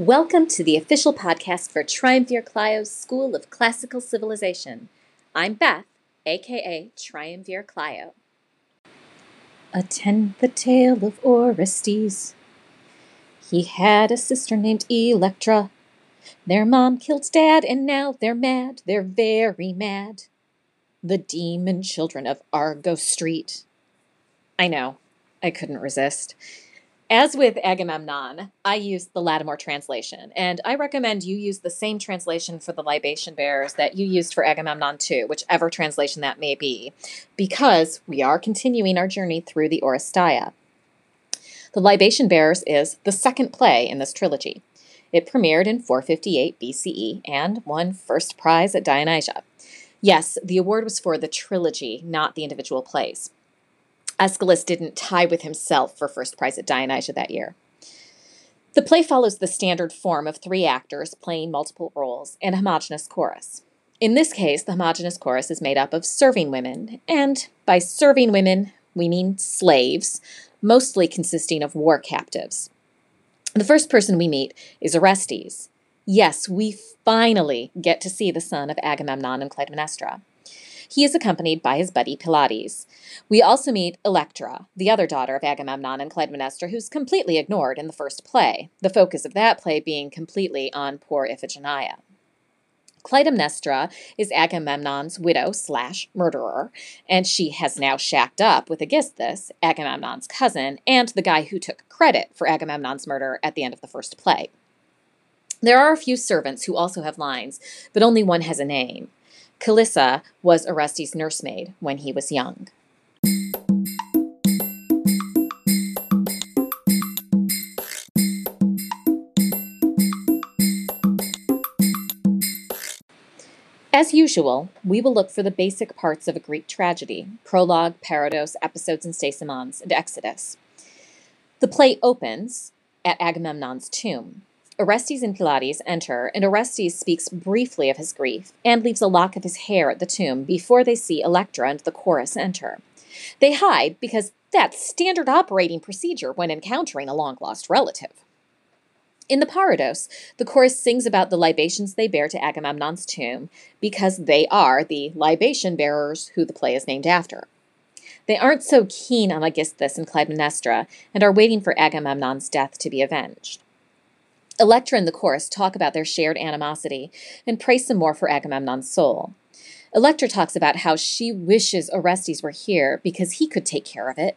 Welcome to the official podcast for Triumvir Clio's School of Classical Civilization. I'm Beth, aka Triumvir Clio. Attend the tale of Orestes. He had a sister named Electra. Their mom killed dad, and now they're mad. They're very mad. The demon children of Argos Street. I know, I couldn't resist. As with Agamemnon, I used the Lattimore translation, and I recommend you use the same translation for the libation bearers that you used for Agamemnon too, whichever translation that may be, because we are continuing our journey through the Oresteia. The Libation Bearers is the second play in this trilogy. It premiered in 458 BCE and won first prize at Dionysia. Yes, the award was for the trilogy, not the individual plays. Aeschylus didn't tie with himself for first prize at Dionysia that year. The play follows the standard form of three actors playing multiple roles and a homogeneous chorus. In this case, the homogeneous chorus is made up of serving women, and by serving women, we mean slaves, mostly consisting of war captives. The first person we meet is Orestes. Yes, we finally get to see the son of Agamemnon and Clytemnestra. He is accompanied by his buddy Pylades. We also meet Electra, the other daughter of Agamemnon and Clytemnestra, who's completely ignored in the first play, the focus of that play being completely on poor Iphigenia. Clytemnestra is Agamemnon's widow slash murderer, and she has now shacked up with Aegisthus, Agamemnon's cousin, and the guy who took credit for Agamemnon's murder at the end of the first play. There are a few servants who also have lines, but only one has a name. Cilissa was Orestes' nursemaid when he was young. As usual, we will look for the basic parts of a Greek tragedy prologue, parodos, episodes and stasimons, and exodus. The play opens at Agamemnon's tomb. Orestes and Pylades enter, and Orestes speaks briefly of his grief and leaves a lock of his hair at the tomb before they see Electra and the chorus enter. They hide because that's standard operating procedure when encountering a long lost relative. In the Parodos, the chorus sings about the libations they bear to Agamemnon's tomb because they are the libation bearers who the play is named after. They aren't so keen on Aegisthus and Clytemnestra and are waiting for Agamemnon's death to be avenged. Electra and the chorus talk about their shared animosity and pray some more for Agamemnon's soul. Electra talks about how she wishes Orestes were here because he could take care of it.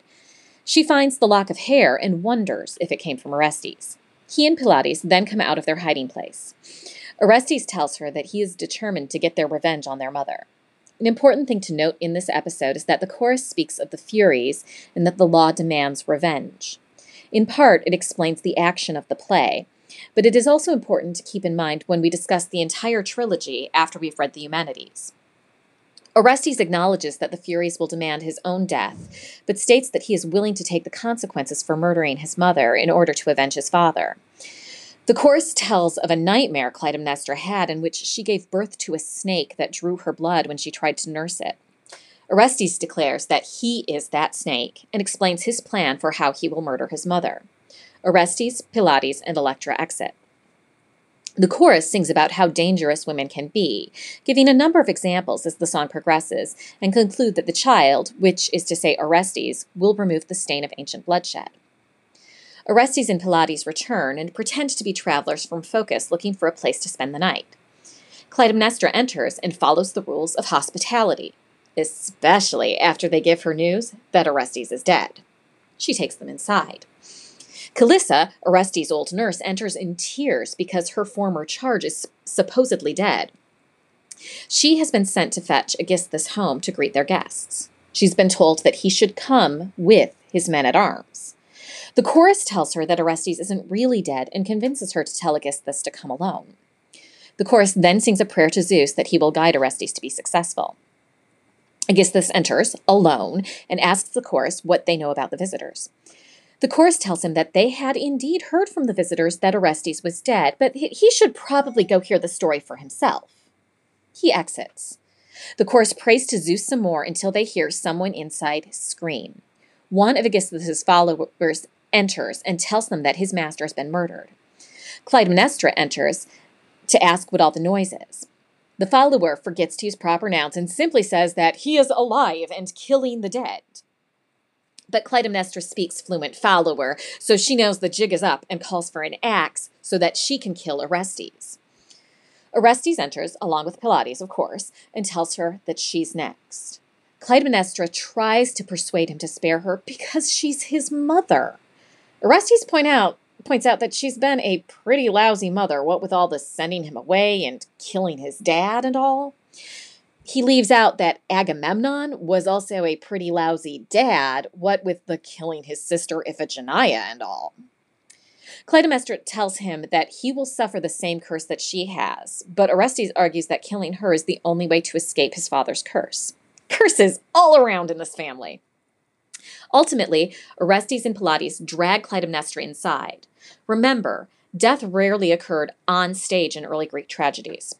She finds the lock of hair and wonders if it came from Orestes. He and Pylades then come out of their hiding place. Orestes tells her that he is determined to get their revenge on their mother. An important thing to note in this episode is that the chorus speaks of the Furies and that the law demands revenge. In part, it explains the action of the play, but it is also important to keep in mind when we discuss the entire trilogy after we've read the Eumenides. Orestes acknowledges that the Furies will demand his own death, but states that he is willing to take the consequences for murdering his mother in order to avenge his father. The chorus tells of a nightmare Clytemnestra had in which she gave birth to a snake that drew her blood when she tried to nurse it. Orestes declares that he is that snake and explains his plan for how he will murder his mother. Orestes, Pylades, and Electra exit. The chorus sings about how dangerous women can be, giving a number of examples as the song progresses, and conclude that the child, which is to say Orestes, will remove the stain of ancient bloodshed. Orestes and Pylades return and pretend to be travelers from Phocis looking for a place to spend the night. Clytemnestra enters and follows the rules of hospitality, especially after they give her news that Orestes is dead. She takes them inside. Cilissa, Orestes' old nurse, enters in tears because her former charge is supposedly dead. She has been sent to fetch Aegisthus home to greet their guests. She's been told that he should come with his men at arms. The chorus tells her that Orestes isn't really dead and convinces her to tell Aegisthus to come alone. The chorus then sings a prayer to Zeus that he will guide Orestes to be successful. Aegisthus enters, alone, and asks the chorus what they know about the visitors. The chorus tells him that they had indeed heard from the visitors that Orestes was dead, but he should probably go hear the story for himself. He exits. The chorus prays to Zeus some more until they hear someone inside scream. One of Aegisthus' followers enters and tells them that his master has been murdered. Clytemnestra enters to ask what all the noise is. The follower forgets to use proper nouns and simply says that he is alive and killing the dead. But Clytemnestra speaks fluent follower, so she knows the jig is up and calls for an axe so that she can kill Orestes. Orestes enters, along with Pylades, of course, and tells her that she's next. Clytemnestra tries to persuade him to spare her because she's his mother. Orestes point out, points out that she's been a pretty lousy mother, what with all the sending him away and killing his dad and all. He leaves out that Agamemnon was also a pretty lousy dad, what with the killing his sister Iphigenia and all. Clytemnestra tells him that he will suffer the same curse that she has, but Orestes argues that killing her is the only way to escape his father's curse. Curses all around in this family. Ultimately, Orestes and Pylades drag Clytemnestra inside. Remember, death rarely occurred on stage in early Greek tragedies.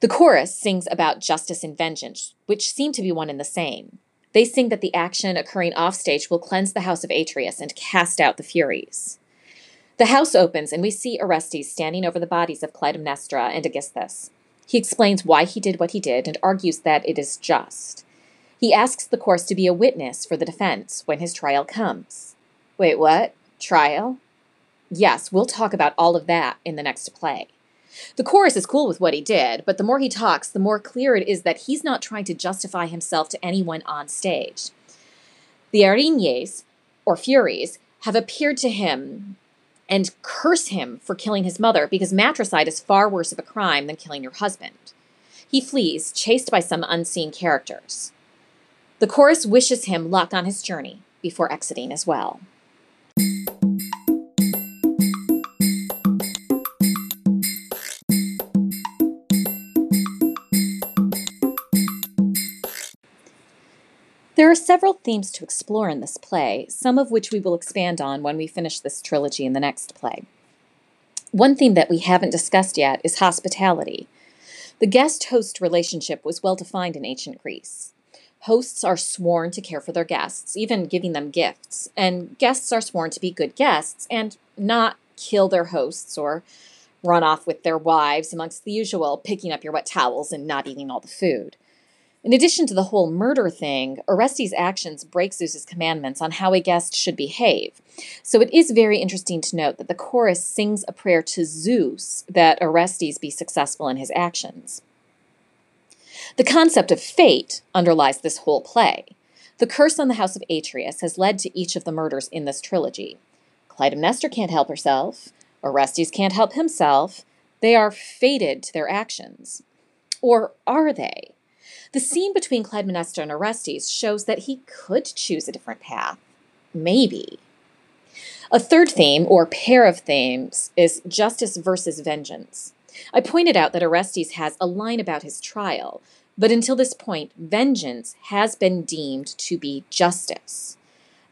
The chorus sings about justice and vengeance, which seem to be one and the same. They sing that the action occurring offstage will cleanse the house of Atreus and cast out the Furies. The house opens, and we see Orestes standing over the bodies of Clytemnestra and Aegisthus. He explains why he did what he did and argues that it is just. He asks the chorus to be a witness for the defense when his trial comes. Wait, what? Trial? Yes, we'll talk about all of that in the next play. The chorus is cool with what he did, but the more he talks, the more clear it is that he's not trying to justify himself to anyone on stage. The Erinyes, or Furies, have appeared to him and curse him for killing his mother because matricide is far worse of a crime than killing your husband. He flees, chased by some unseen characters. The chorus wishes him luck on his journey before exiting as well. Several themes to explore in this play, some of which we will expand on when we finish this trilogy in the next play. One theme that we haven't discussed yet is hospitality. The guest host relationship was well defined in ancient Greece. Hosts are sworn to care for their guests, even giving them gifts, and guests are sworn to be good guests and not kill their hosts or run off with their wives amongst the usual picking up your wet towels and not eating all the food. In addition to the whole murder thing, Orestes' actions break Zeus's commandments on how a guest should behave. So it is very interesting to note that the chorus sings a prayer to Zeus that Orestes be successful in his actions. The concept of fate underlies this whole play. The curse on the house of Atreus has led to each of the murders in this trilogy. Clytemnestra can't help herself, Orestes can't help himself. They are fated to their actions. Or are they? The scene between Clytemnestra and Orestes shows that he could choose a different path. Maybe. A third theme, or pair of themes, is justice versus vengeance. I pointed out that Orestes has a line about his trial, but until this point, vengeance has been deemed to be justice.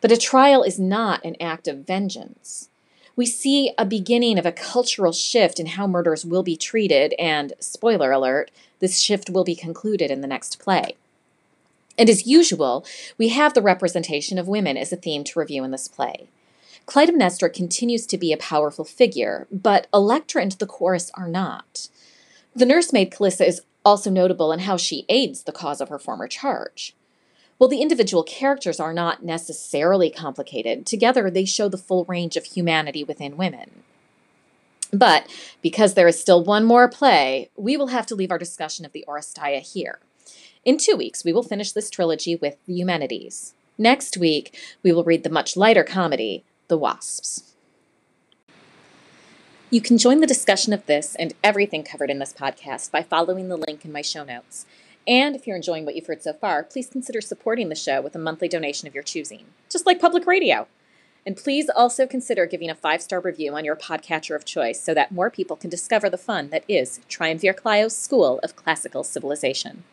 But a trial is not an act of vengeance. We see a beginning of a cultural shift in how murders will be treated, and, spoiler alert, this shift will be concluded in the next play. And as usual, we have the representation of women as a theme to review in this play. Clytemnestra continues to be a powerful figure, but Electra and the chorus are not. The nursemaid Cilissa is also notable in how she aids the cause of her former charge. While the individual characters are not necessarily complicated, together they show the full range of humanity within women. But because there is still one more play, we will have to leave our discussion of the Oresteia here. In two weeks, we will finish this trilogy with the Eumenides. Next week, we will read the much lighter comedy, The Wasps. You can join the discussion of this and everything covered in this podcast by following the link in my show notes. And if you're enjoying what you've heard so far, please consider supporting the show with a monthly donation of your choosing, just like public radio. And please also consider giving a five star review on your podcatcher of choice so that more people can discover the fun that is Triumvir Clio's School of Classical Civilization.